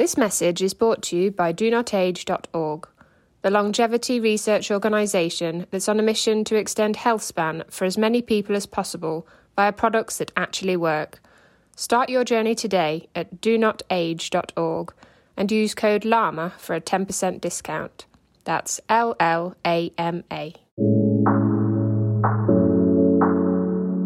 This message is brought to you by DoNotAge.org, the longevity research organisation that's on a mission to extend health span for as many people as possible via products that actually work. Start your journey today at DoNotAge.org and use code LLAMA for a 10% discount. That's L L A M A.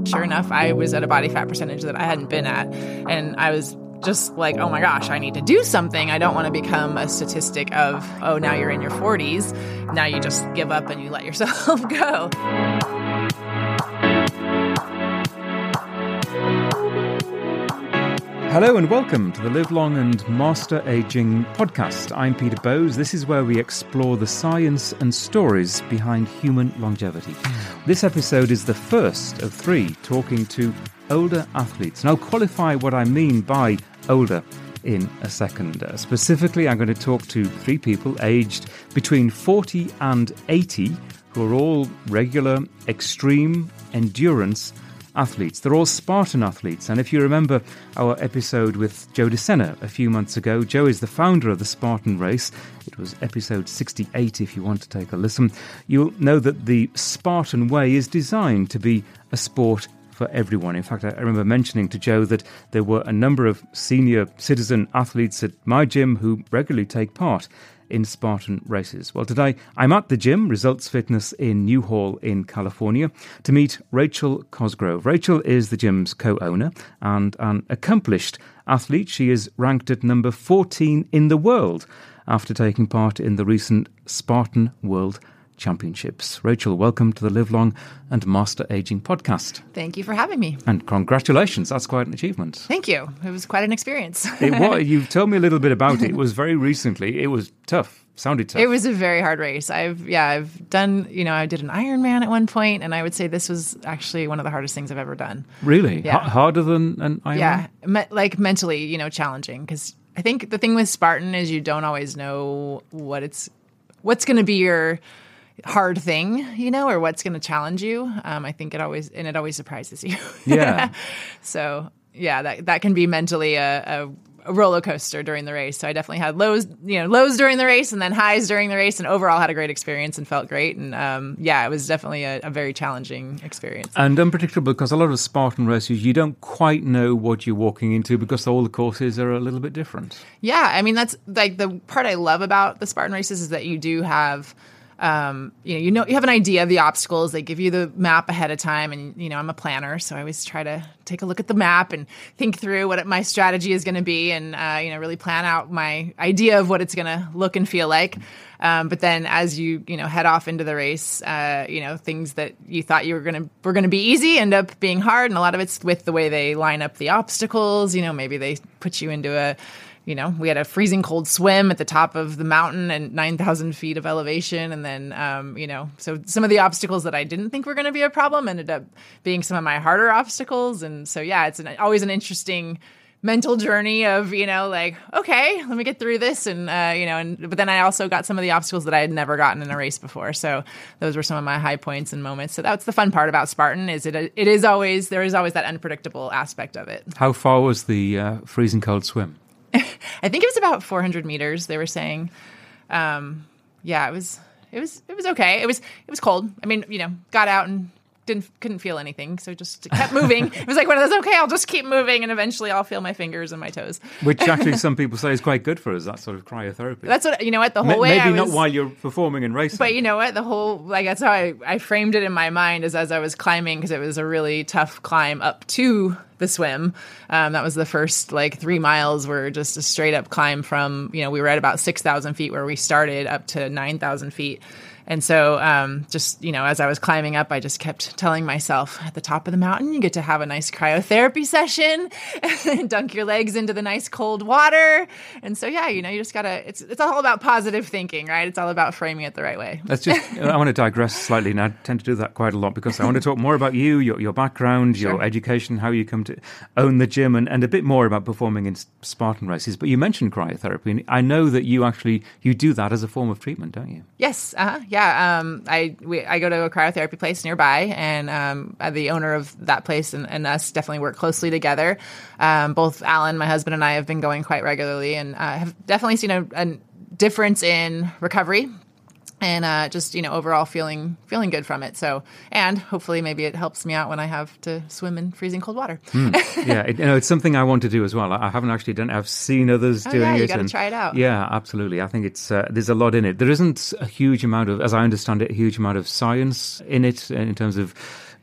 Sure enough, I was at a body fat percentage that I hadn't been at. And I was just like, oh my gosh, I need to do something. I don't want to become a statistic of, oh, now you're in your 40s. Now you just give up and you let yourself go. Hello and welcome to the Live Long and Master Aging podcast. I'm Peter Bowes. This is where we explore the science and stories behind human longevity. This episode is the first of three talking to older athletes. And I'll qualify what I mean by older in a second. Uh, specifically, I'm going to talk to three people aged between 40 and 80 who are all regular, extreme endurance athletes. They're all Spartan athletes. And if you remember our episode with Joe DeSena a few months ago, Joe is the founder of the Spartan race. It was episode 68 if you want to take a listen. You'll know that the Spartan way is designed to be a sport for everyone. In fact, I remember mentioning to Joe that there were a number of senior citizen athletes at my gym who regularly take part in Spartan races. Well, today I'm at the gym, Results Fitness in Newhall in California, to meet Rachel Cosgrove. Rachel is the gym's co owner and an accomplished athlete. She is ranked at number 14 in the world after taking part in the recent Spartan World Championships. Rachel, welcome to the Live Long and Master Aging podcast. Thank you for having me. And congratulations, that's quite an achievement. Thank you. It was quite an experience. it was, you've told me a little bit about it. It was very recently. It was tough. Sounded tough. It was a very hard race. I've yeah, I've done, you know, I did an Ironman at one point and I would say this was actually one of the hardest things I've ever done. Really? Yeah. H- harder than an Ironman? Yeah, me- like mentally, you know, challenging cuz I think the thing with Spartan is you don't always know what it's what's going to be your hard thing, you know, or what's going to challenge you. Um, I think it always and it always surprises you. Yeah. so yeah, that that can be mentally a, a, a, roller coaster during the race. So I definitely had lows, you know, lows during the race and then highs during the race, and overall had a great experience and felt great. And um, yeah, it was definitely a, a, very challenging experience and unpredictable because a lot of Spartan races you don't quite know what you're walking into because all the courses are a little bit different. Yeah, I mean that's like the part I love about the Spartan races is that you do have um, you know, you know, you have an idea of the obstacles. They give you the map ahead of time, and you know, I'm a planner, so I always try to take a look at the map and think through what my strategy is going to be, and uh, you know, really plan out my idea of what it's going to look and feel like. Um, but then, as you you know head off into the race, uh, you know, things that you thought you were going to were going to be easy end up being hard, and a lot of it's with the way they line up the obstacles. You know, maybe they put you into a you know, we had a freezing cold swim at the top of the mountain and 9,000 feet of elevation. And then, um, you know, so some of the obstacles that I didn't think were going to be a problem ended up being some of my harder obstacles. And so, yeah, it's an, always an interesting mental journey of, you know, like, okay, let me get through this. And, uh, you know, and, but then I also got some of the obstacles that I had never gotten in a race before. So those were some of my high points and moments. So that's the fun part about Spartan is it, it is always, there is always that unpredictable aspect of it. How far was the uh, freezing cold swim? I think it was about 400 meters. They were saying, um, yeah, it was, it was, it was okay. It was, it was cold. I mean, you know, got out and didn't couldn't feel anything, so just kept moving. it was like one of those. Okay, I'll just keep moving, and eventually I'll feel my fingers and my toes. Which actually, some people say is quite good for us. That sort of cryotherapy. That's what you know. What the whole M- way, maybe was, not while you're performing and racing, but you know what, the whole like that's how I I framed it in my mind is as I was climbing because it was a really tough climb up to the swim. Um, that was the first like three miles were just a straight up climb from you know we were at about six thousand feet where we started up to nine thousand feet. And so, um, just you know, as I was climbing up, I just kept telling myself, at the top of the mountain, you get to have a nice cryotherapy session, and dunk your legs into the nice cold water. And so, yeah, you know, you just gotta. It's it's all about positive thinking, right? It's all about framing it the right way. Let's just. I want to digress slightly, and I tend to do that quite a lot because I want to talk more about you, your your background, Sure. your education, how you come come to own the gym and, and a bit more about performing in Spartan races. But you mentioned cryotherapy, and I know that you actually you do that as a form of treatment, don't you? Yes, uh-huh. Yeah. Um, I we, I go to a cryotherapy place nearby, and um, the owner of that place and, and, us definitely work closely together. Um, both Alan, my husband, and I have been going quite regularly, and uh, have definitely seen a, a difference in recovery and uh, just you know overall feeling feeling good from it. So and hopefully maybe it helps me out when I have to swim in freezing cold water. Mm. yeah, it, you know it's something I want to do as well. I haven't actually done. I've seen others oh, doing yeah, it. You got to try it out. Yeah, absolutely. I think it's uh, there's a lot in it. There isn't a huge amount of, as I understand it, a huge amount of science in it in terms of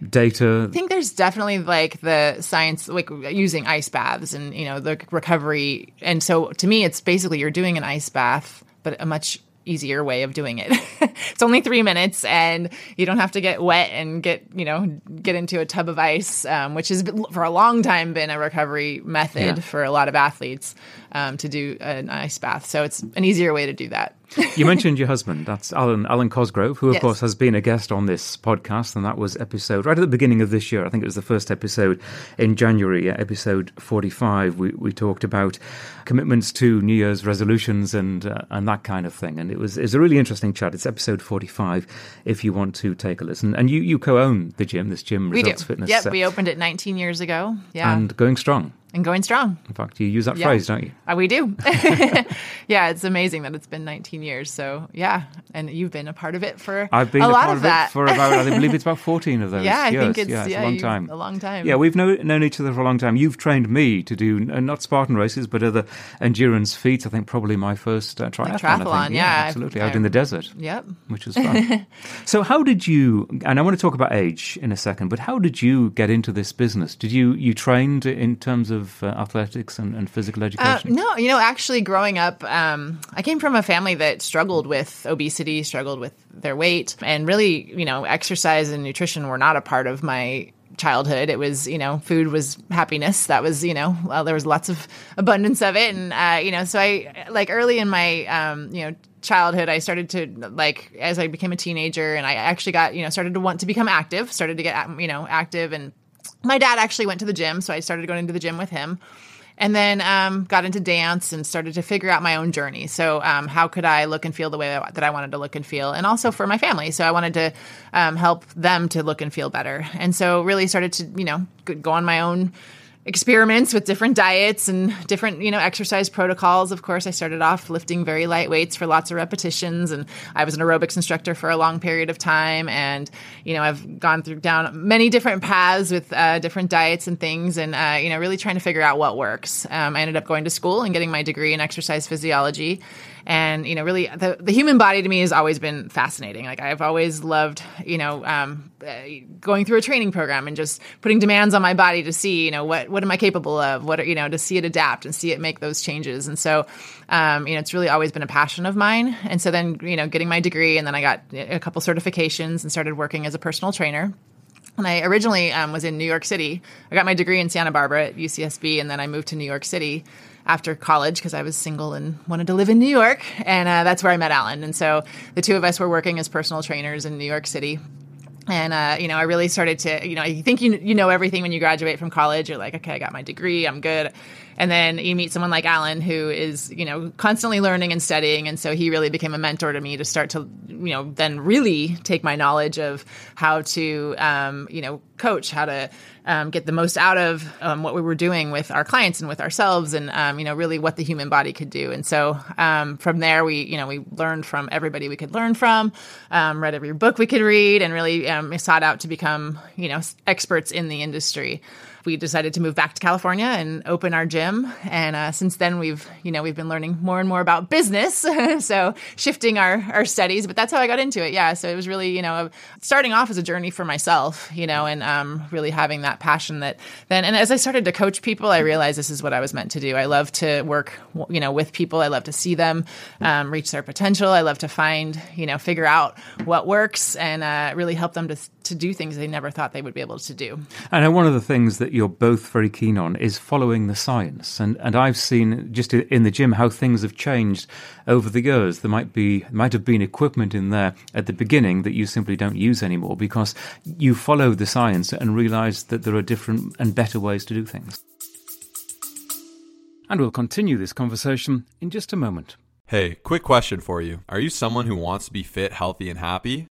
data? I think there's definitely like the science, like using ice baths and you know the recovery. And so to me, it's basically you're doing an ice bath, but a much easier way of doing it. it's only three minutes, and you don't have to get wet and get you know get into a tub of ice, um, which has been, for a long time been a recovery method yeah. for a lot of athletes um, to do an ice bath. So it's an easier way to do that. you mentioned your husband. That's Alan Alan Cosgrove, who of yes. course has been a guest on this podcast, and that was episode right at the beginning of this year. I think it was the first episode in January, episode forty-five. We we talked about commitments to New Year's resolutions and uh, and that kind of thing, and it was it's a really interesting chat. It's episode forty-five. If you want to take a listen, and you you co-own the gym, this gym we Results do. Fitness. Yep, we opened it nineteen years ago. Yeah, and going strong and going strong. In fact, you use that yeah. phrase, don't you? Uh, we do. yeah, it's amazing that it's been 19 years. So yeah, and you've been a part of it for I've been a, a lot part of that for about I believe it's about 14 of those. Yeah, I think it's, yeah, it's yeah, a long time. A long time. Yeah, we've know, known each other for a long time. You've trained me to do uh, not Spartan races, but other endurance feats. I think probably my first uh, triathlon. Like triathlon, yeah, yeah, absolutely, out in the desert. Yep, which was fun. so, how did you? And I want to talk about age in a second, but how did you get into this business? Did you you trained in terms of uh, athletics and, and physical education? Uh, no, you know, actually, growing up, um, I came from a family that struggled with obesity, struggled with their weight, and really, you know, exercise and nutrition were not a part of my childhood. It was, you know, food was happiness. That was, you know, well, there was lots of abundance of it, and uh, you know, so I like early in my, um, you know childhood i started to like as i became a teenager and i actually got you know started to want to become active started to get you know active and my dad actually went to the gym so i started going to the gym with him and then um, got into dance and started to figure out my own journey. So, um, how could I look and feel the way that I wanted to look and feel, and also for my family. So, I wanted to um, help them to look and feel better, and so really started to you know go on my own experiments with different diets and different you know exercise protocols. Of course i started off lifting very light weights for lots of repetitions and i was an aerobics instructor for a long period of time. And you know i've gone through down many different paths with uh, different diets and things and uh, you know really trying to figure out what works. Um, i ended up going to school and getting my degree in exercise physiology and you know really the, the human body to me has always been fascinating. Like i've always loved you know um, uh, going through a training program and just putting demands on my body to see you know what what am i capable of? What are, you know to see it adapt and see it make those changes. And so um, you know it's really always been a passion of mine. And so then you know getting my degree and then i got a couple certifications and started working as a personal trainer. And I originally um, was in New York City. I got my degree in Santa Barbara at UCSB, and then I moved to New York City after college because I was single and wanted to live in New York. And uh, that's where I met Alan. And so the two of us were working as personal trainers in New York City. And uh, you know, I really started to, you know, you think you you know everything when you graduate from college. You're like, okay, I got my degree, I'm good. And then you meet someone like Alan who is, you know, constantly learning and studying. And so he really became a mentor to me to start to, you know, then really take my knowledge of how to, um, you know, coach, how to um, get the most out of um, what we were doing with our clients and with ourselves, and um, you know, really what the human body could do. And so um, from there, we you know we learned from everybody we could learn from, um, read every book we could read, and really um, sought out to become you know experts in the industry we decided to move back to California and open our gym. And uh, since then, we've you know we've been learning more and more about business, so shifting our our studies. But that's how I got into it. Yeah, so it was really you know starting off as a journey for myself, you know, and um, really having that passion that then. And as I started to coach people, I realized this is what I was meant to do. I love to work you know with people. I love to see them um, reach their potential. I love to find you know figure out what works and uh, really help them to to do things they never thought they would be able to do. I know one of the things that that you're both very keen on is following the science. And, and I've seen just in the gym how things have changed over the years. There might be, might have been equipment in there at the beginning that you simply don't use anymore because you follow the science and realize that there are different and better ways to do things. And we'll continue this conversation in just a moment. Hey, quick question for you. Are you someone who wants to be fit, healthy, and happy?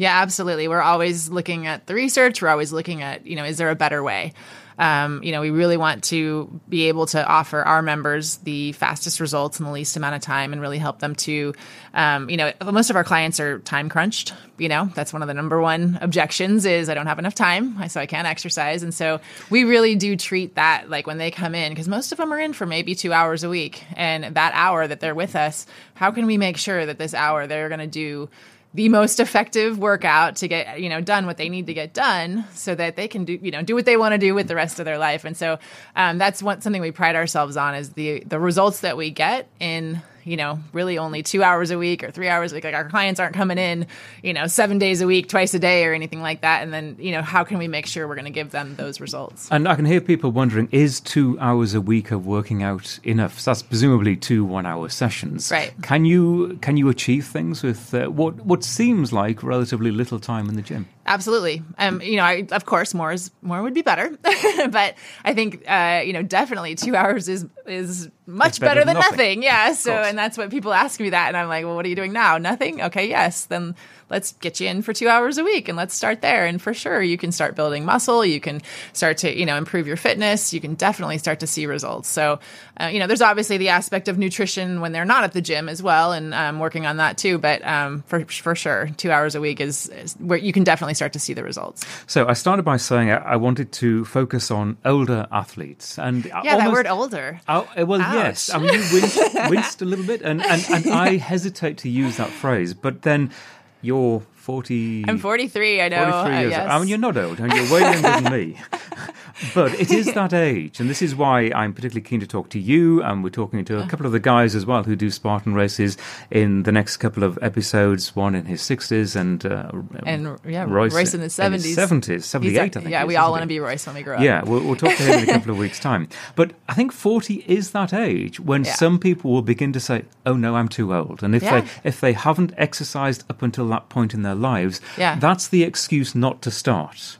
Yeah, absolutely. We're always looking at the research. We're always looking at, you know, is there a better way? Um, you know, we really want to be able to offer our members the fastest results in the least amount of time and really help them to, um, you know, most of our clients are time crunched. You know, that's one of the number one objections is I don't have enough time, so I can't exercise. And so we really do treat that like when they come in, because most of them are in for maybe two hours a week. And that hour that they're with us, how can we make sure that this hour they're going to do the most effective workout to get you know done what they need to get done so that they can do you know do what they want to do with the rest of their life. And so um, that's one something we pride ourselves on is the the results that we get in you know, really only two hours a week or three hours a week. Like our clients aren't coming in, you know, seven days a week, twice a day or anything like that. And then, you know, how can we make sure we're going to give them those results? And I can hear people wondering, is two hours a week of working out enough? So that's presumably two one-hour sessions. Right. Can you can you achieve things with uh, what what seems like relatively little time in the gym? Absolutely. Um, you know, I, of course, more is more would be better, but I think uh, you know definitely two hours is is much better, better, than nothing. nothing. Yeah. So, and that's what people ask me that, and I'm like, well, what are you doing now? Nothing. Okay. Yes. Then let's get you in for two hours a week and let's start there. And for sure, you can start building muscle. You can start to, you know, improve your fitness. You can definitely start to see results. So, uh, you know, there's obviously the aspect of nutrition when they're not at the gym as well, and um, working on that too. But um, for for sure, two hours a week is, is, where you can definitely start to see the results. So I started by saying I wanted to focus on older athletes, and yeah, almost, that word older. Oh, well, Ouch. yes. I mean, you winced, winced a little bit, and, and and I hesitate to use that phrase, but then you're 40. I'm 43, I know. 43 years uh, yes. I mean, you're not old, and you're way younger than me. but it is that age, and this is why I'm particularly keen to talk to you. And we're talking to a couple of the guys as well who do Spartan races in the next couple of episodes. One in his 60s, and uh, and yeah, Royce, Royce in his 70s. 70s, 78, a, I think. Yeah, we all want to be Royce when we grow up. Yeah, we'll, we'll talk to him in a couple of weeks' time. But I think 40 is that age when yeah. some people will begin to say, "Oh no, I'm too old," and if yeah. they if they haven't exercised up until that point in their lives, yeah. that's the excuse not to start.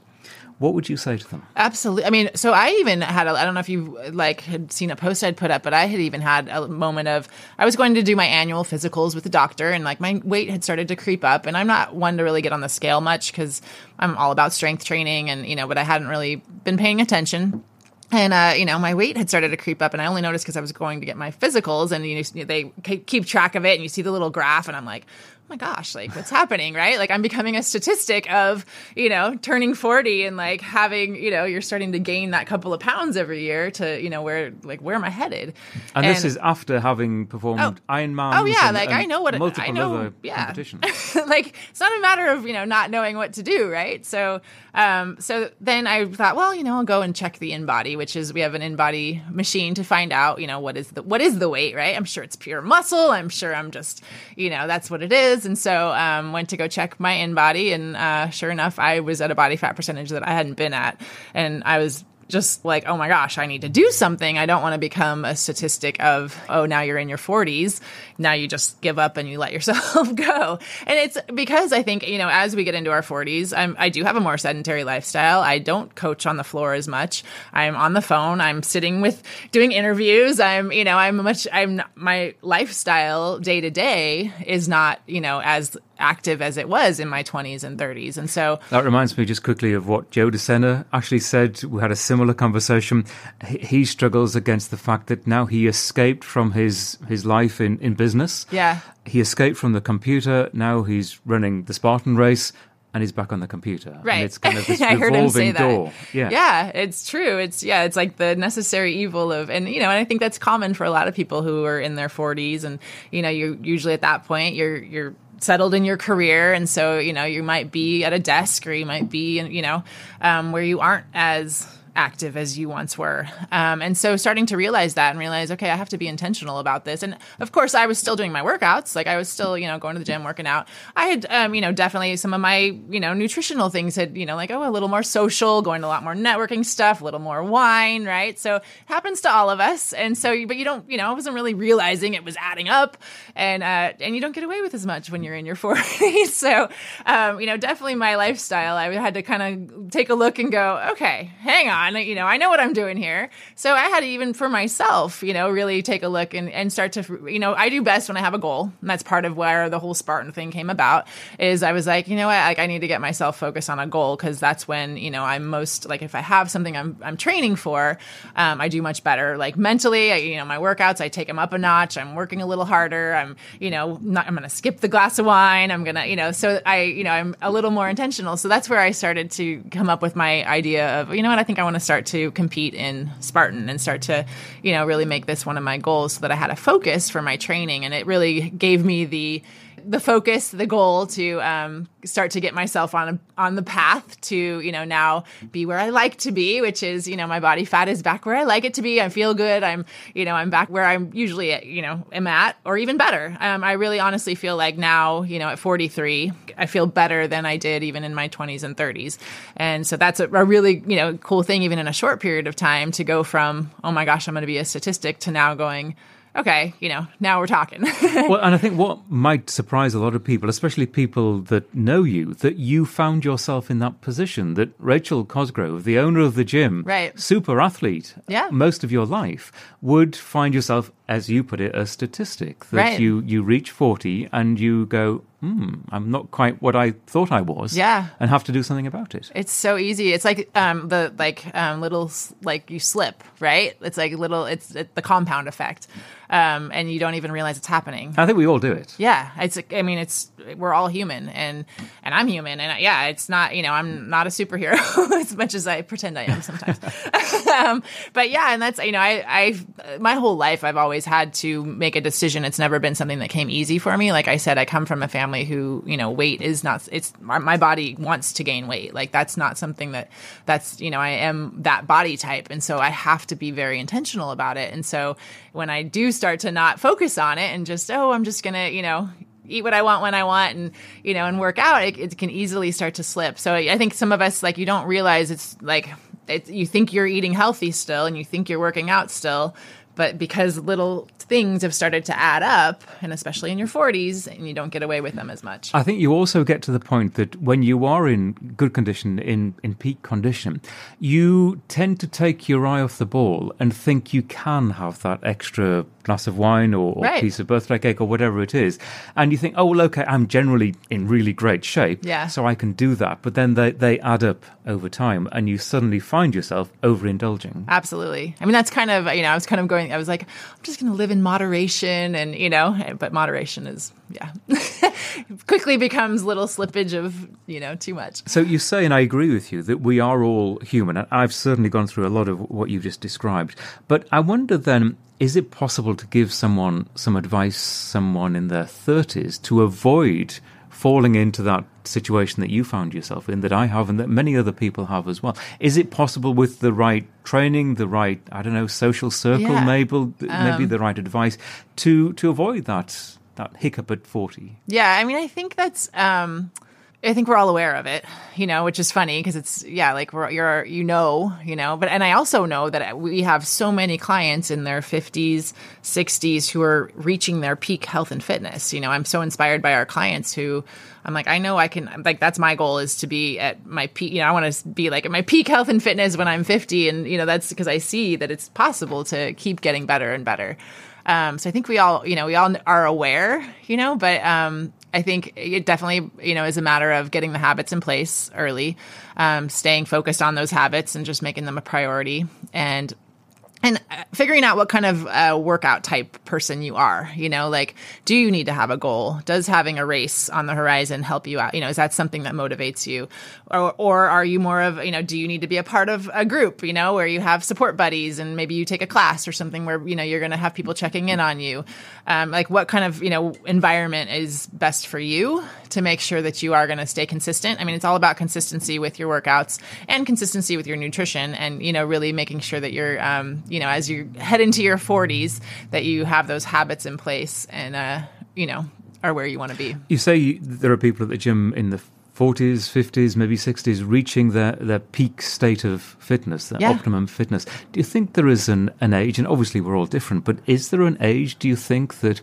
What would you say to them? Absolutely. I mean, so I even had a, I don't know if you like had seen a post I'd put up, but I had even had a moment of I was going to do my annual physicals with the doctor and like my weight had started to creep up and I'm not one to really get on the scale much cuz I'm all about strength training and you know, but I hadn't really been paying attention and uh, you know my weight had started to creep up and i only noticed because i was going to get my physicals and you know, they keep track of it and you see the little graph and i'm like my gosh, like what's happening, right? Like I'm becoming a statistic of, you know, turning 40 and like having, you know, you're starting to gain that couple of pounds every year to, you know, where like where am I headed? And, and this is after having performed oh, Ironman. Oh yeah, and, like and I know what multiple I know, other yeah. competitions. like it's not a matter of, you know, not knowing what to do, right? So um so then I thought, well, you know, I'll go and check the InBody, which is we have an InBody machine to find out, you know, what is the what is the weight, right? I'm sure it's pure muscle. I'm sure I'm just, you know, that's what it is. And so um, went to go check my InBody. and uh, sure enough, I was at a body fat percentage that I hadn't been at, and I was just like, oh my gosh, I need to do something. I don't want to become a statistic of, oh, now you're in your 40s. Now you just give up and you let yourself go. And it's because I think, you know, as we get into our 40s, I'm, I do have a more sedentary lifestyle. I don't coach on the floor as much. I'm on the phone. I'm sitting with doing interviews. I'm, you know, I'm much, I'm, my lifestyle day to day is not, you know, as active as it was in my 20s and 30s. And so that reminds me just quickly of what Joe DeSena actually said. We had a similar conversation. He struggles against the fact that now he escaped from his, his life in, in business. Yeah. He escaped from the computer. Now he's running the Spartan race and he's back on the computer. Right. And it's kind of this I heard him say revolving that. door. Yeah. Yeah, it's true. It's yeah, it's like the necessary evil of and you know, and I think that's common for a lot of people who are in their 40s and you know, you're usually at that point you're you're settled in your career. And so, you know, you might be at a desk or you might be you know, um, where you aren't as active as you once were. Um, and so starting to realize that and realize, okay, I have to be intentional about this. And of course, I was still doing my workouts. Like I was still, you know, going to the gym, working out. I had, um, you know, definitely some of my, you know, nutritional things had, you know, like, oh, a little more social, going to a lot more networking stuff, a little more wine, right? So it happens to all of us. And so, but you don't, you know, I wasn't really realizing it was adding up. And, uh, and you don't get away with as much when you're in your 40s. so, um, you know, definitely my lifestyle, I had to kind of take a look and go, okay, hang on you know, I know what I'm doing here. So I had to even for myself, you know, really take a look and, and start to, you know, I do best when I have a goal. And that's part of where the whole Spartan thing came about is I was like, you know what, like I need to get myself focused on a goal because that's when, you know, I'm most like if I have something I'm, I'm training for, um, I do much better. Like mentally, I, you know, my workouts, I take them up a notch. I'm working a little harder. I'm, you know, not, I'm going to skip the glass of wine. I'm going to, you know, so I, you know, I'm a little more intentional. So that's where I started to come up with my idea of, you know what, I think I want to start to compete in Spartan and start to, you know, really make this one of my goals so that I had a focus for my training. And it really gave me the, the focus, the goal to um, start to get myself on a, on the path to you know now be where I like to be, which is you know my body fat is back where I like it to be. I feel good. I'm you know I'm back where I'm usually you know am at, or even better. Um, I really honestly feel like now you know at 43, I feel better than I did even in my 20s and 30s, and so that's a, a really you know cool thing even in a short period of time to go from oh my gosh I'm going to be a statistic to now going okay, you know, now we're talking. well, and I think what might surprise a lot of people, especially people that know you, that you found yourself in that position. That Rachel Cosgrove, the owner of the gym, Right. super athlete, Yeah. most of your life, would find yourself, as you put it, a statistic. That Right. you you reach forty and you go, hmm, I'm not quite what I thought I was. Yeah. and have to do something about it. It's so easy. It's like um, the like um, little like you slip, right? It's like little. It's it, the compound effect, um, and you don't even realize it's happening. I think we all do it. Yeah, it's. I mean, it's we're all human, and and I'm human, and yeah, it's not. You know, I'm not a superhero as much as I pretend I am sometimes. um, but yeah, and that's you know, I I my whole life I've always had to make a decision. It's never been something that came easy for me. Like I said, I come from a family who you know weight is not. It's my, my body wants to gain weight. Like that's not something that that's you know I am that body type, and so I have to be very intentional about it. And so when I do start to not focus on it and just oh I'm just gonna you know eat what I want when I want and you know and work out it, it can easily start to slip so I think some of us like you don't realize it's like it, you think you're eating healthy still and you think you're working out still but because little things have started to add up and especially in your 40s and you don't get away with them as much. I think you also get to the point that when you are in good condition, in, in peak condition, you tend to take your eye off the ball and think you can have that extra glass of wine or, or Right. piece of birthday cake or whatever it is. And you think, oh, well, okay, I'm generally in really great shape, Yeah. so I can do that. But then they, they add up over time and you suddenly find yourself overindulging. Absolutely. I mean, that's kind of, you know, I was kind of going, I was like, I'm just going to live in moderation and, you know, but moderation is, yeah, quickly becomes little slippage of, you know, too much. So you say, and I agree with you, that we are all human. And I've certainly gone through a lot of what you've just described. But I wonder then, is it possible to give someone some advice, someone in their 30s, to avoid falling into that situation that you found yourself in, that I have, and that many other people have as well? Is it possible with the right training, the right, I don't know, social circle, Yeah. maybe, maybe the right advice to, to avoid that, that hiccup at 40? Yeah. I mean, I think that's, um, I think we're all aware of it, you know, which is funny because it's yeah, like we're you're you know, you know, but and I also know that we have so many clients in their 50s, 60s who are reaching their peak health and fitness. You know, I'm so inspired by our clients who I'm like I know I can like that's my goal is to be at my peak, you know, I want to be like at my peak health and fitness when I'm 50 and you know, that's because I see that it's possible to keep getting better and better. Um, so I think we all, you know, we all are aware, you know, but um, I think it definitely, you know, is a matter of getting the habits in place early, um, staying focused on those habits and just making them a priority. And and uh, figuring out what kind of uh, workout type person you are you know like do you need to have a goal? Does having a race on the horizon help you out? You know is that something that motivates you? Or or are you more of you know do you need to be a part of a group you know where you have support buddies and maybe you take a class or something where you know you're going to have people checking in on you? Um, like what kind of you know environment is best for you to make sure that you are going to stay consistent? I mean it's all about consistency with your workouts and consistency with your nutrition and you know really making sure that you're um, you know, as you head into your 40s, that you have those habits in place and, uh, you know, are where you want to be. You say there are people at the gym in the 40s, 50s, maybe 60s, reaching their, their peak state of fitness, their Yeah. optimum fitness. Do you think there is an, an age, and obviously we're all different, but is there an age, do you think, that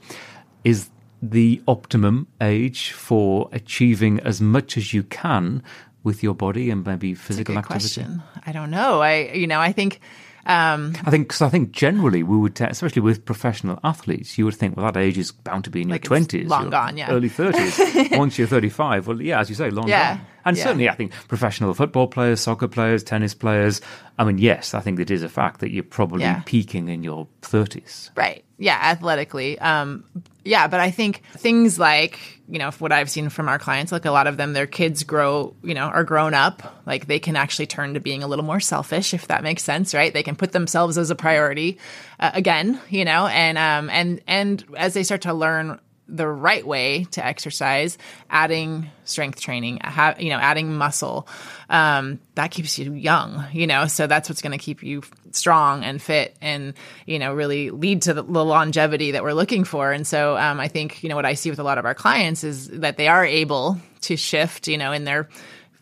is the optimum age for achieving as much as you can with your body and maybe physical activity? question. I don't know. I, you know, I think, um, I think because I think generally we would, especially with professional athletes, you would think, well, that age is bound to be in Like your twenties, long gone, yeah. early thirties. Once you're thirty-five, well, yeah, as you say, long Yeah, gone. And yeah. certainly, I think professional football players, soccer players, tennis players. I mean, yes, I think it is a fact that you're probably Yeah. peaking in your thirties. Right. Yeah, athletically. Um, yeah, but I think things like, you know, what I've seen from our clients, like a lot of them, their kids grow, you know, are grown up. Like they can actually turn to being a little more selfish, if that makes sense, right? They can put themselves as a priority uh, again, you know, and, um, and, and as they start to learn the right way to exercise, adding strength training, ha- you know, adding muscle, um, that keeps you young, you know, so that's what's going to keep you strong and fit and, you know, really lead to the, the longevity that we're looking for. And so, um, I think, you know, what I see with a lot of our clients is that they are able to shift, you know, in their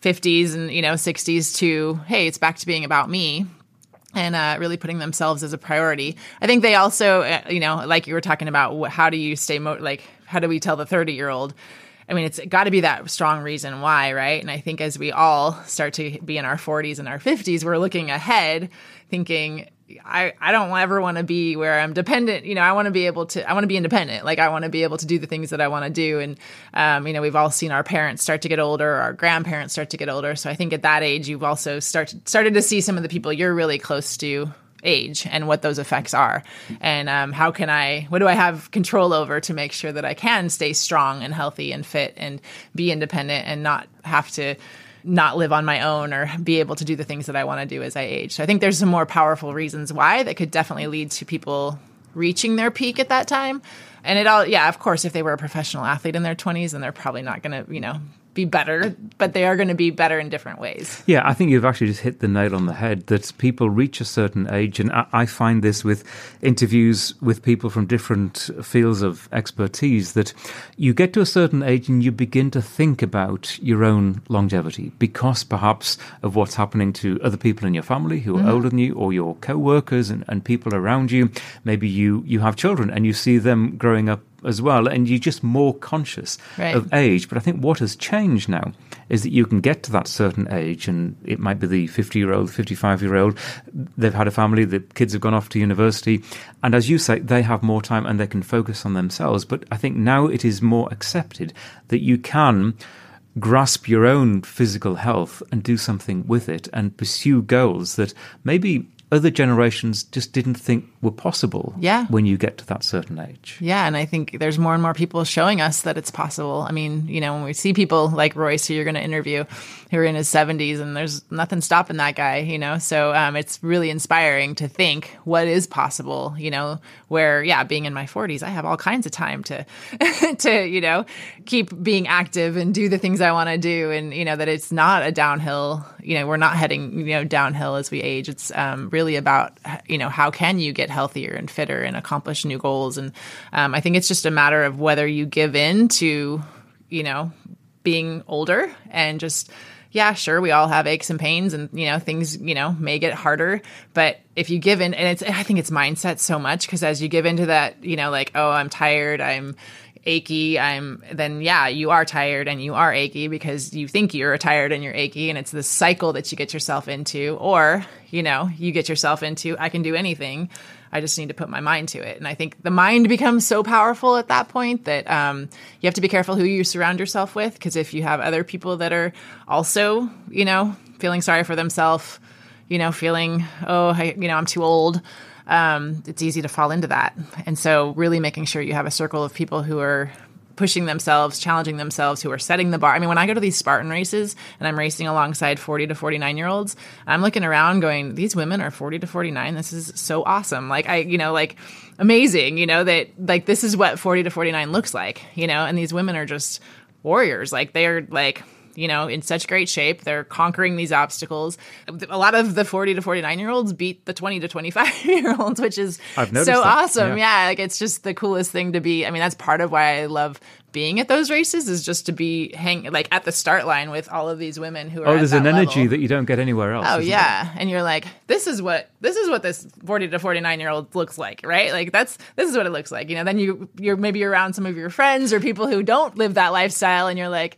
50s and, you know, 60s to, hey, it's back to being about me and uh, really putting themselves as a priority. I think they also, uh, you know, like you were talking about, how do you stay mo- like, how do we tell the 30 year old? I mean, it's got to be that strong reason why, right? And I think as we all start to be in our 40s and our 50s, we're looking ahead, thinking, I, I don't ever want to be where I'm dependent. You know, I want to be able to, I want to be independent. Like I want to be able to do the things that I want to do. And, um, you know, we've all seen our parents start to get older, our grandparents start to get older. So I think at that age, you've also started, started to see some of the people you're really close to age and what those effects are. And um, how can i what do i have control over to make sure that i can stay strong and healthy and fit and be independent and not have to not live on my own or be able to do the things that i want to do as i age? So i think there's some more powerful reasons why that could definitely lead to people reaching their peak at that time. And it all yeah of course if they were a professional athlete in their 20s then they're probably not going to you know be better but they are going to be better in different ways Yeah, I think you've actually just hit the nail on the head that people reach a certain age, and I, I find this with interviews with people from different fields of expertise that you get to a certain age and you begin to think about your own longevity because perhaps of what's happening to other people in your family who are mm-hmm. older than you or your co workers and, and people around you. Maybe you, you have children and you see them growing up as well, and you're just more conscious Right. of age. But I think what has changed now is that you can get to that certain age, and it might be the 50 year old, 55 year old, they've had a family, the kids have gone off to university, and as you say, they have more time and they can focus on themselves. But I think now it is more accepted that you can grasp your own physical health and do something with it and pursue goals that maybe other generations just didn't think were possible Yeah. when you get to that certain age. Yeah, and I think there's more and more people showing us that it's possible. I mean, you know, when we see people like Royce, who you're going to interview, who are in his 70s, and there's nothing stopping that guy, you know. So um, it's really inspiring to think what is possible, you know. Where, yeah, being in my 40s, I have all kinds of time to, to you know, keep being active and do the things I want to do, and you know that it's not a downhill. You know, we're not heading you know downhill as we age. It's um, really about you know how can you get healthier and fitter and accomplish new goals, and um, I think it's just a matter of whether you give in to you know being older and just yeah sure we all have aches and pains and you know things you know may get harder but if you give in and it's i think it's mindset so much because as you give into that you know like oh i'm tired i'm achy i'm then yeah you are tired and you are achy because you think you're tired and you're achy and it's this cycle that you get yourself into or you know you get yourself into i can do anything I just need to put my mind to it. And I think the mind becomes so powerful at that point that um, you have to be careful who you surround yourself with. Because if you have other people that are also, you know, feeling sorry for themselves, you know, feeling, oh, I, you know, I'm too old, um, it's easy to fall into that. And so, really making sure you have a circle of people who are pushing themselves, challenging themselves, who are setting the bar. I mean, when I go to these Spartan races and I'm racing alongside 40 to 49 year olds, I'm looking around going, these women are 40 to 49. This is so awesome. Like, I, you know, like amazing, you know, that like this is what 40 to 49 looks like, you know, and these women are just warriors. Like, they are like, you know, in such great shape. They're conquering these obstacles. A lot of the 40 to 49 year olds beat the 20 to 25 year olds, which is so that, awesome. yeah. Yeah. Like it's just the coolest thing to be. I mean, that's part of why I love being at those races is just to be hang like at the start line with all of these women who are Oh, there's an energy level. that you don't get anywhere else. Oh yeah, and you're like, this is what this is what this 40 to 49 year old looks like, right? Like that's this is what it looks like. You know, then you you're maybe around some of your friends or people who don't live that lifestyle, and you're like,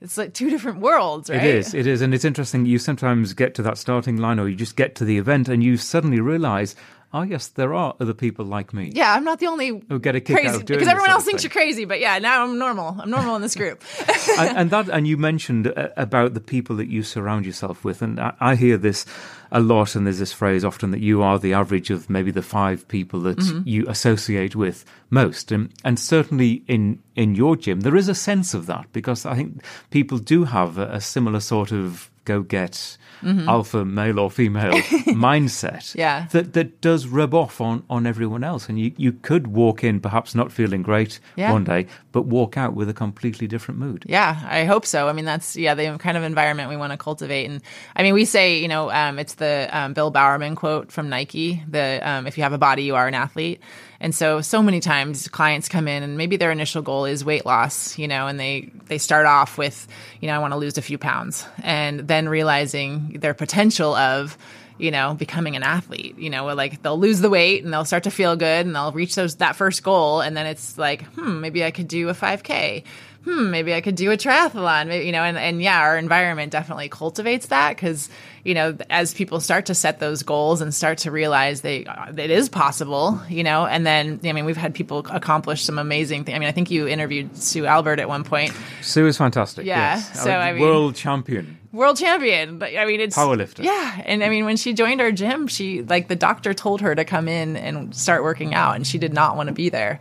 it's like two different worlds, right? It is, it is. And it's interesting. You sometimes get to that starting line or you just get to the event and you suddenly realize, oh, yes, there are other people like me. Yeah, I'm not the only Who get a kick out crazy of doing because everyone else thinks thing. you're crazy. But yeah, now I'm normal. I'm normal in this group. and, and that, and you mentioned uh, about the people that you surround yourself with, and I, I hear this a lot. And there's this phrase often that you are the average of maybe the five people that Mm-hmm. you associate with most, and and certainly in in your gym there is a sense of that because I think people do have a, a similar sort of go get alpha male or female mindset Mm-hmm. Yeah. that that does rub off on on everyone else and you you could walk in perhaps not feeling great Yeah. one day but walk out with a completely different mood Yeah, I hope so. I mean, that's yeah the kind of environment we want to cultivate. And I mean, we say you know um, it's the um, Bill Bowerman quote from Nike: "The um, if you have a body, you are an athlete." And so, so many times clients come in and maybe their initial goal is weight loss, you know, and they they start off with, you know, I want to lose a few pounds, and then realizing their potential of you know, becoming an athlete. You know, like they'll lose the weight and they'll start to feel good and they'll reach those that first goal, and then it's like, hmm, maybe I could do a 5K. Hmm, maybe I could do a triathlon. Maybe, you know, and, and yeah, our environment definitely cultivates that because you know, as people start to set those goals and start to realize they it is possible, you know, and then I mean, we've had people accomplish some amazing things. I mean, I think you interviewed Sue Albert at one point, Sue is fantastic. Yeah, yes. so, Uh, I mean- world champion. World champion. But, I mean, it's Powerlifter. Yeah, and I mean, when she joined our gym, she like the doctor told her to come in and start working out, and she did not want to be there.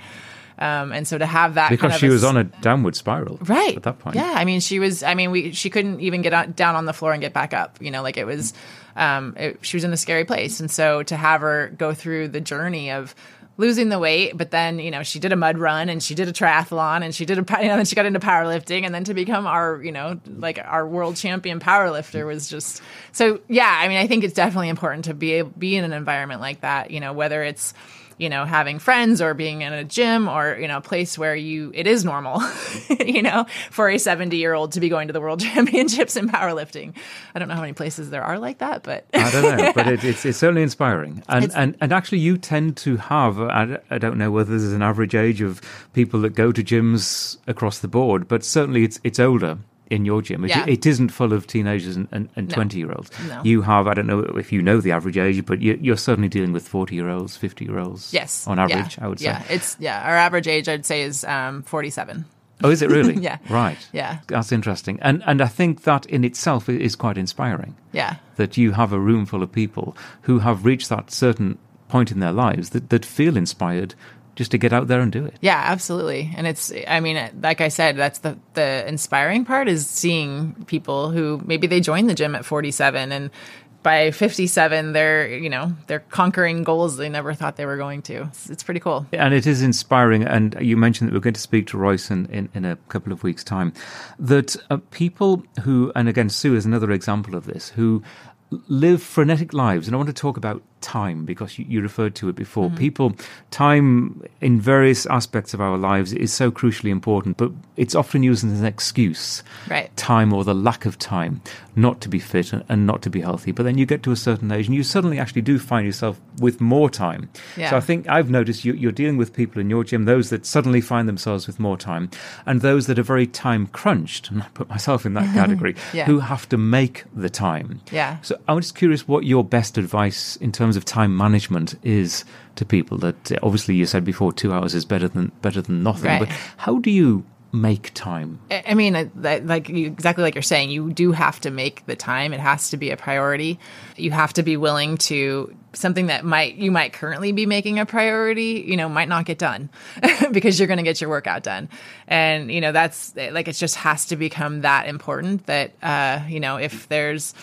Um, and so to have that Because kind of she was on a downward spiral right at that point. Yeah, I mean, she was. I mean, we she couldn't even get on, down on the floor and get back up. You know, like it was. Um, it, she was in a scary place, and so to have her go through the journey of losing the weight, but then you know she did a mud run and she did a triathlon and she did a you know then she got into powerlifting and then to become our you know like our world champion powerlifter was just so yeah. I mean, I think it's definitely important to be be in an environment like that. You know, whether it's you know having friends or being in a gym or you know a place where you it is normal you know for a 70 year old to be going to the world championships in powerlifting. I don't know how many places there are like that but I don't know, but it, it's it's certainly inspiring, and and and actually, you tend to have I, I don't know whether there's an average age of people that go to gyms across the board, but certainly it's it's older in your gym. It, Yeah. it isn't full of teenagers and, and, and No. 20 year olds. No. You have, I don't know if you know the average age, but you, you're certainly dealing with 40 year olds, 50 year olds. yes On yeah. average, I would say. yeah it's yeah our average age i'd say is um 47 Oh, is it really? Yeah. Right. Yeah. That's interesting. And, and I think that in itself is quite inspiring. yeah that you have a room full of people who have reached that certain point in their lives that, that feel inspired just to get out there and do it. Yeah, absolutely. And it's I mean, like I said, that's the the inspiring part is seeing people who maybe they joined the gym at 47 and by 57 they're, you know, they're conquering goals they never thought they were going to. It's, it's pretty cool. And it is inspiring. And you mentioned that we're going to speak to Royce in, in, in a couple of weeks' time. That uh, people who, and again, Sue is another example of this, who live frenetic lives. And I want to talk about time because you, you referred to it before. Mm-hmm. People, time in various aspects of our lives is so crucially important, but it's often used as an excuse. Right. Time or the lack of time not to be fit and, and not to be healthy. But then you get to a certain age and you suddenly actually do find yourself with more time. Yeah. So I think I've noticed you, you're dealing with people in your gym, those that suddenly find themselves with more time, and those that are very time crunched, and I put myself in that category, Yeah. who have to make the time. Yeah. So I'm just curious what your best advice in terms of time management is to people. That obviously you said before two hours is better than better than nothing, Right. but how do you make time? I mean, like you, exactly like you're saying, you do have to make the time. It has to be a priority. You have to be willing to something that might you might currently be making a priority. You know, might not get done because you're going to get your workout done, and you know that's like it just has to become that important that uh, you know if there's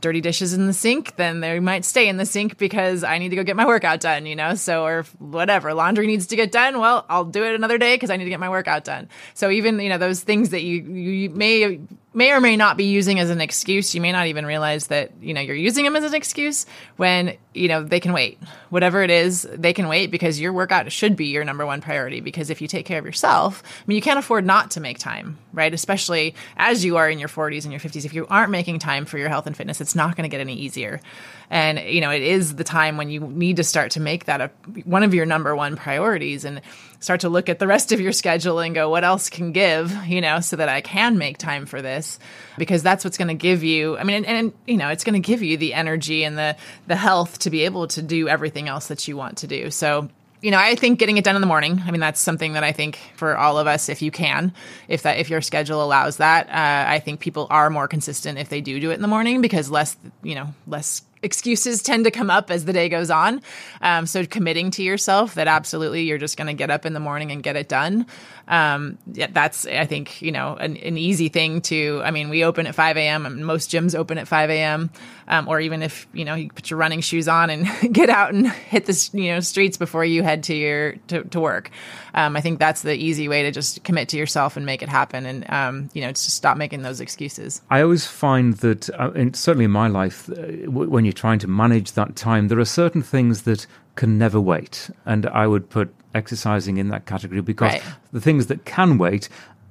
dirty dishes in the sink, then they might stay in the sink because I need to go get my workout done, you know? So, or whatever, laundry needs to get done, well, I'll do it another day because I need to get my workout done. So even, you know, those things that you, you may, may or may not be using as an excuse, you may not even realize that, you know, you're using them as an excuse when, you know, they can wait. Whatever it is, they can wait because your workout should be your number one priority because if you take care of yourself, I mean, you can't afford not to make time, right? Especially as you are in your 40s and your 50s. If you aren't making time for your health and fitness, it's not going to get any easier. And, you know, it is the time when you need to start to make that a, one of your number one priorities and start to look at the rest of your schedule and go, what else can give, you know, so that I can make time for this because that's what's going to give you, I mean, and, and you know, it's going to give you the energy and the, the health to be able to do everything else that you want to do. So, you know, I think getting it done in the morning. I mean, that's something that I think for all of us, if you can, if that, if your schedule allows that, uh, I think people are more consistent if they do do it in the morning because less, you know, less excuses tend to come up as the day goes on. Um, so committing to yourself that absolutely you're just going to get up in the morning and get it done. Um, yeah, that's I think you know an, an easy thing to. I mean, we open at 5 a.m. and most gyms open at 5 a.m. Um, or even if you know you put your running shoes on and get out and hit the you know streets before you head to your to, to work. Um, I think that's the easy way to just commit to yourself and make it happen, and um, you know just stop making those excuses. I always find that, uh, certainly in my life, uh, when you're trying to manage that time, there are certain things that can never wait. And I would put exercising in that category because Right. the things that can wait,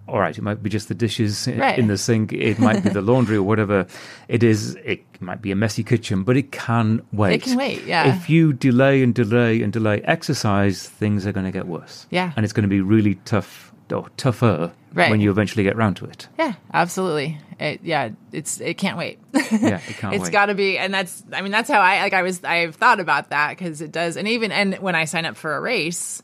all right, it might be just the dishes Right. in the sink, it might be the laundry or whatever it is, it might be a messy kitchen, but it can wait. It can wait, yeah. If you delay and delay and delay exercise, things are going to get worse. Yeah. And it's going to be really tough or tougher Right. when you eventually get round to it. Yeah, absolutely. It, yeah, it's it can't wait. Yeah, it can't It's got to be, and that's I mean that's how I like I was I've thought about that because it does, and even and when I sign up for a race,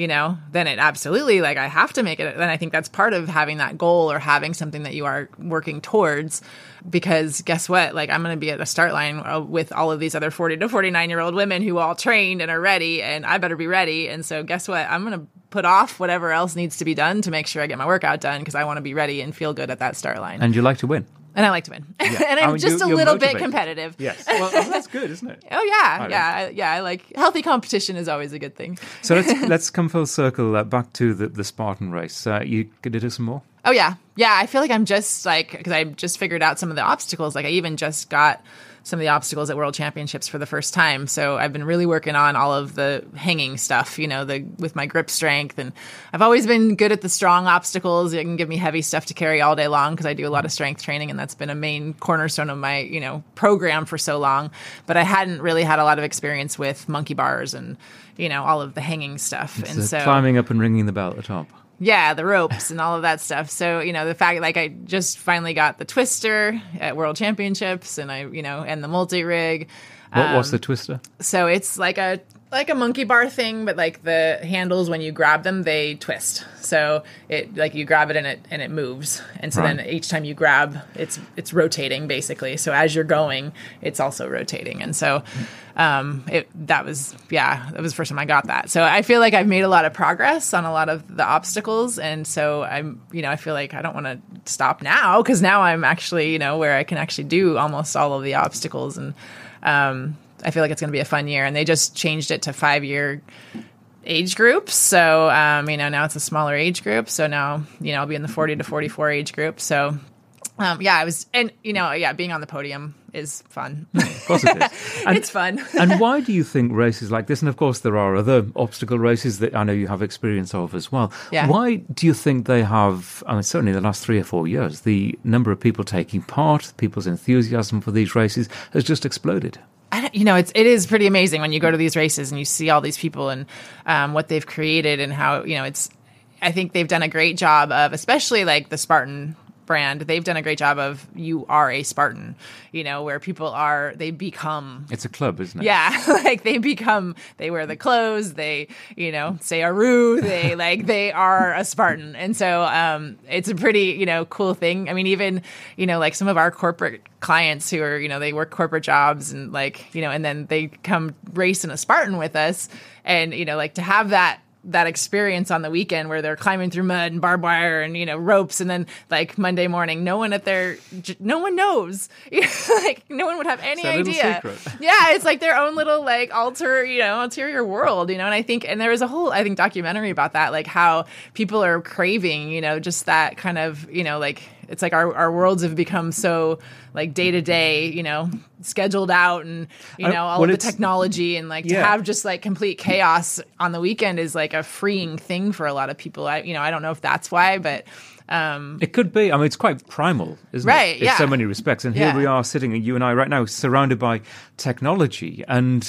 you know, then it absolutely like I have to make it. Then I think that's part of having that goal or having something that you are working towards. Because guess what? Like I'm going to be at the start line uh, with all of these other 40 to 49 year old women who all trained and are ready, and I better be ready. And so guess what? I'm going to put off whatever else needs to be done to make sure I get my workout done because I want to be ready and feel good at that start line. And you like to win. And I like to win. and I I'm mean, just you- a you're little bit competitive. Yes. Well, well, that's good, isn't it? Oh yeah, don't. yeah, I- yeah. I like healthy competition is always a good thing. So let's let's come full circle uh, back to the, the Spartan race. Uh, you going to do some more? Oh yeah, yeah. I feel like I'm just like because I just figured out some of the obstacles. Like I even just got some of the obstacles at World Championships for the first time. So I've been really working on all of the hanging stuff. You know, the with my grip strength, and I've always been good at the strong obstacles. It can give me heavy stuff to carry all day long because I do a lot of strength training, and that's been a main cornerstone of my you know program for so long. But I hadn't really had a lot of experience with monkey bars and you know all of the hanging stuff. and So so climbing up and ringing the bell at the top. Yeah, the ropes and all of that stuff. So, you know, the fact like I just finally got the twister at World Championships and I, you know, and the multi rig. What was Um, the twister? So it's like a like a monkey bar thing, but like the handles when you grab them, they twist. So it like you grab it and it and it moves. And so Right. then each time you grab, it's it's rotating basically. So as you're going, it's also rotating. And so um it that was yeah, that was the first time I got that. So I feel like I've made a lot of progress on a lot of the obstacles and so I'm you know, I feel like I don't want to stop now cuz now I'm actually, you know, where I can actually do almost all of the obstacles and um I feel like it's going to be a fun year, and they just changed it to five year age groups. So, um, you know, now it's a smaller age group. So now, you know, I'll be in the 40 to 44 age group. So, um, yeah, I was, and, you know, yeah, being on the podium is fun. Of course it is. And, it's fun. and why do you think races like this, and of course there are other obstacle races that I know you have experience of as well. Yeah. Why do you think they have, I mean, certainly the last three or four years, the number of people taking part, people's enthusiasm for these races has just exploded? You know, it's it is pretty amazing when you go to these races and you see all these people and um, what they've created and how you know it's. I think they've done a great job of, especially like the Spartan brand, they've done a great job of you are a Spartan, you know, where people are they become It's a club, isn't it? yeah, like they become they wear the clothes, they, you know, say Aru, they like they are a Spartan. And so um it's a pretty, you know, cool thing. I mean, even, you know, like some of our corporate clients who are, you know, they work corporate jobs and like, you know, and then they come race in a Spartan with us and, you know, like to have that that experience on the weekend where they're climbing through mud and barbed wire and you know ropes and then like Monday morning no one at their no one knows. Like no one would have any idea. yeah it's like their own little like alter you know ulterior world you know and I think and there was a whole I think documentary about that like how people are craving you know just that kind of you know like it's like our, our worlds have become so like day to day you know scheduled out and you know all of the technology and like to have just like complete chaos on the weekend is like a freeing thing for a lot of people I you know I don't know if that's why but um It could be. I mean, it's quite primal, isn't Right, it? In yeah. so many respects. And here Yeah. we are sitting, you and I, right now, surrounded by technology, and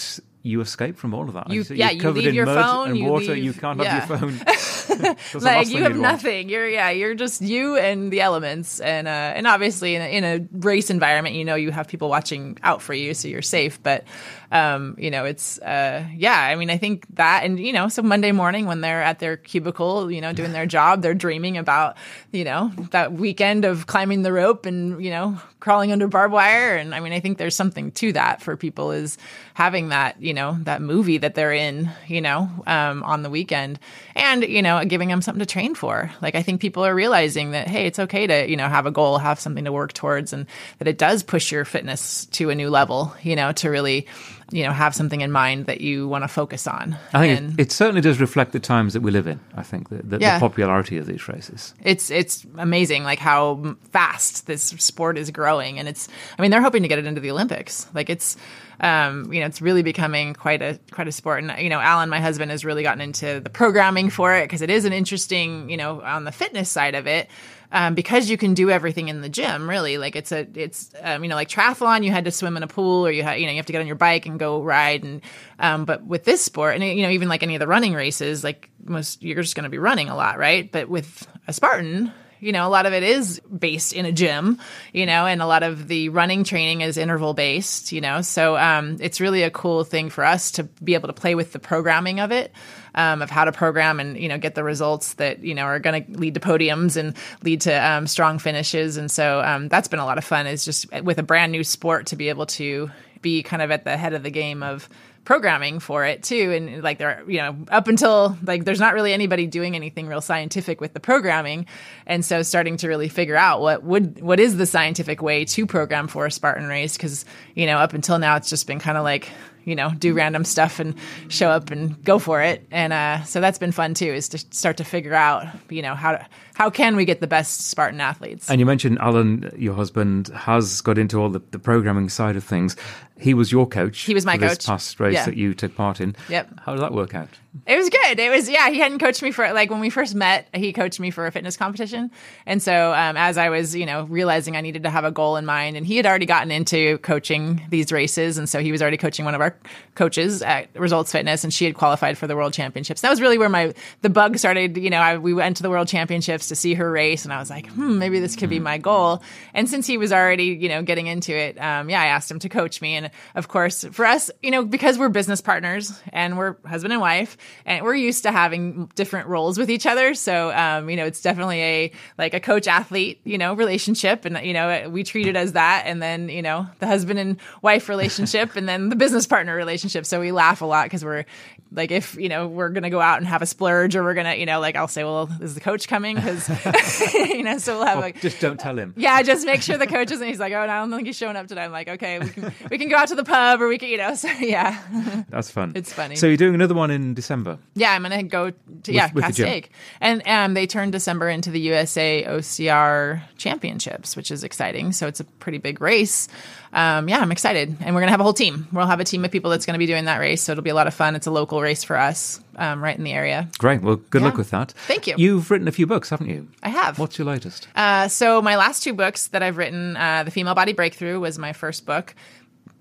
you escape from all of that. You- So yeah, you're you covered leave in your mud phone, and you water. leave- you can't yeah. have your phone. Like you have want. nothing. You're yeah, you're just you and the elements, and uh, and obviously in a, in a race environment, you know you have people watching out for you, so you're safe. But um, you know, it's uh, yeah. I mean, I think that, and you know, so Monday morning when they're at their cubicle, you know, doing their job, they're dreaming about you know that weekend of climbing the rope and you know crawling under barbed wire. And I mean, I think there's something to that for people is having that you know that movie that they're in, you know, um, on the weekend, and you know, giving them something to train for. Like I think people are realizing that hey, it's okay to you know have a goal, have something to work towards, and that it does push your fitness to a new level. You know, to really you know have something in mind that you want to focus on. I think and it, it certainly does reflect the times that we live in. I think the, the, Yeah. the popularity of these races. it's it's amazing like how fast this sport is growing and it's i mean they're hoping to get it into the olympics like it's um, you know it's really becoming quite a quite a sport. And you know alan my husband has really gotten into the programming for it because it is an interesting you know on the fitness side of it. Um, because you can do everything in the gym really. Like it's a it's um, you know like triathlon you had to swim in a pool or you had you know you have to get on your bike and go ride and um, but with this sport and you know even like any of the running races like most you're just going to be running a lot right? But with a spartan you know, a lot of it is based in a gym, you know, and a lot of the running training is interval based, you know. So um, it's really a cool thing for us to be able to play with the programming of it, um, of how to program and, you know, get the results that, you know, are going to lead to podiums and lead to um, strong finishes. And so um, that's been a lot of fun, is just with a brand new sport to be able to be kind of at the head of the game of programming for it too. And like there you know up until like there's not really anybody doing anything real scientific with the programming. And so starting to really figure out what would what is the scientific way to program for a spartan race. Because you know up until now it's just been kind of like you know do random stuff and show up and go for it. And uh, so that's been fun too is to start to figure out you know how to, how can we get the best spartan athletes And you mentioned Alan, your husband, has got into all the, the programming side of things. He was your coach. He was my for this coach. past race Yeah. that you took part in. Yep. How did that work out? It was good. It was yeah. He hadn't coached me for like when we first met. He coached me for a fitness competition, and so um, as I was you know realizing I needed to have a goal in mind, and he had already gotten into coaching these races, and so he was already coaching one of our coaches at Results Fitness, and she had qualified for the World Championships. That was really where my the bug started. You know, I, we went to the World Championships to see her race, and I was like, hmm, maybe this could be my goal. And since he was already you know getting into it, um, yeah, I asked him to coach me, and of course for us, you know, because we're business partners and we're husband and wife and we're used to having different roles with each other. So um, you know it's definitely a like a coach athlete you know relationship. And you know we treat it as that. And then you know the husband and wife relationship and then the business partner relationship. So we laugh a lot because we're like if you know we're gonna go out and have a splurge or we're gonna you know like i'll say well is the coach coming because you know so we'll have like Just don't tell him. yeah, just make sure the coach isn't he's like, oh, no, I don't think he's showing up today. I'm like, okay, we can we can go out to the pub or we can, you know. So yeah, That's fun. It's funny. So you're doing another one in December. yeah, I'm gonna go to yeah with the gym. Castaic, and um, they turned December into the USA OCR Championships, which is exciting. So it's a pretty big race. Um, yeah, I'm excited, and we're gonna have a whole team. We'll have a team of people that's gonna be doing that race, so it'll be a lot of fun. It's a local race for us, um, right in the area. Great. Well, good Yeah. luck with that. Thank you. You've written a few books, haven't you? I have. What's your latest? Uh, so my last two books that I've written, uh, The Female Body Breakthrough was my first book.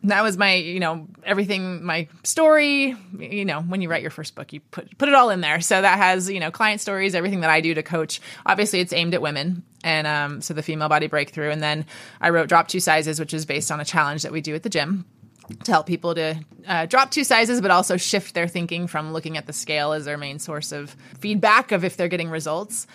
That was my you know everything my story. You know when you write your first book you put put it all in there. So that has you know client stories everything that i do to coach. Obviously it's aimed at women and um, so the female body breakthrough. And then i wrote drop two sizes which is based on a challenge that we do at the gym to help people to uh, drop two sizes but also shift their thinking from looking at the scale as their main source of feedback of if they're getting results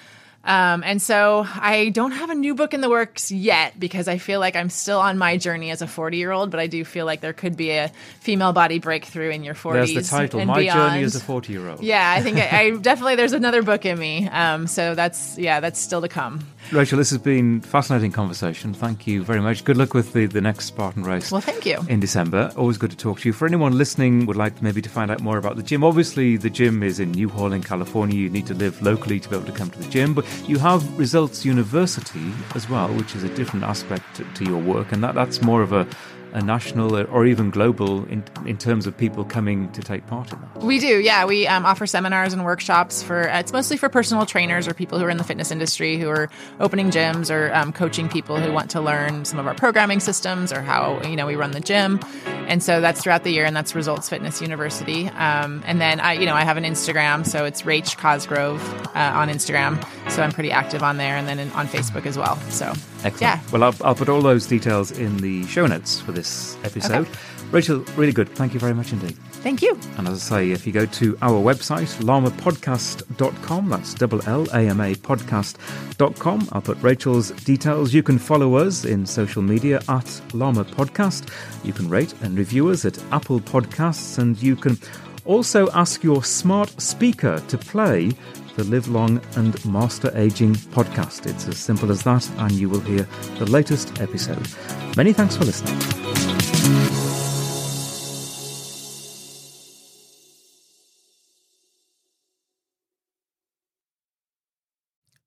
um, and so I don't have a new book in the works yet because I feel like I'm still on my journey as a 40 year old, but I do feel like there could be a female body breakthrough in your 40s. There's the title, and My beyond. Journey as a 40 year old. Yeah, I think I, I definitely there's another book in me. Um, so that's yeah, that's still to come. Rachel, this has been fascinating conversation. Thank you very much. Good luck with the, the next Spartan race. Well, thank you. In December. Always good to talk to you. For anyone listening would like maybe to find out more about the gym, obviously the gym is in Newhall in California. You need to live locally to be able to come to the gym, but you have Results University as well, which is a different aspect to, to your work, and that, that's more of a a national or even global in, in terms of people coming to take part in that? We do, yeah. We um, offer seminars and workshops for, uh, it's mostly for personal trainers or people who are in the fitness industry who are opening gyms or um, coaching people who want to learn some of our programming systems or how, you know, we run the gym. And so that's throughout the year, and that's Results Fitness University. Um, and then I, you know, I have an Instagram, so it's Rach Cosgrove uh, on Instagram. So I'm pretty active on there, and then in, on Facebook as well. So Excellent. yeah, Well, I'll, I'll put all those details in the show notes for this episode. Rachel, really good. Thank you very much indeed. thank you. And as I say, if you go to our website, llamapodcast.com, that's double L A M A podcast.com, I'll put Rachel's details. You can follow us in social media at Llama Podcast. You can rate and review us at Apple Podcasts, and you can also ask your smart speaker to play the Live Long and Master Aging podcast. It's as simple as that, and you will hear the latest episode. Many thanks for listening.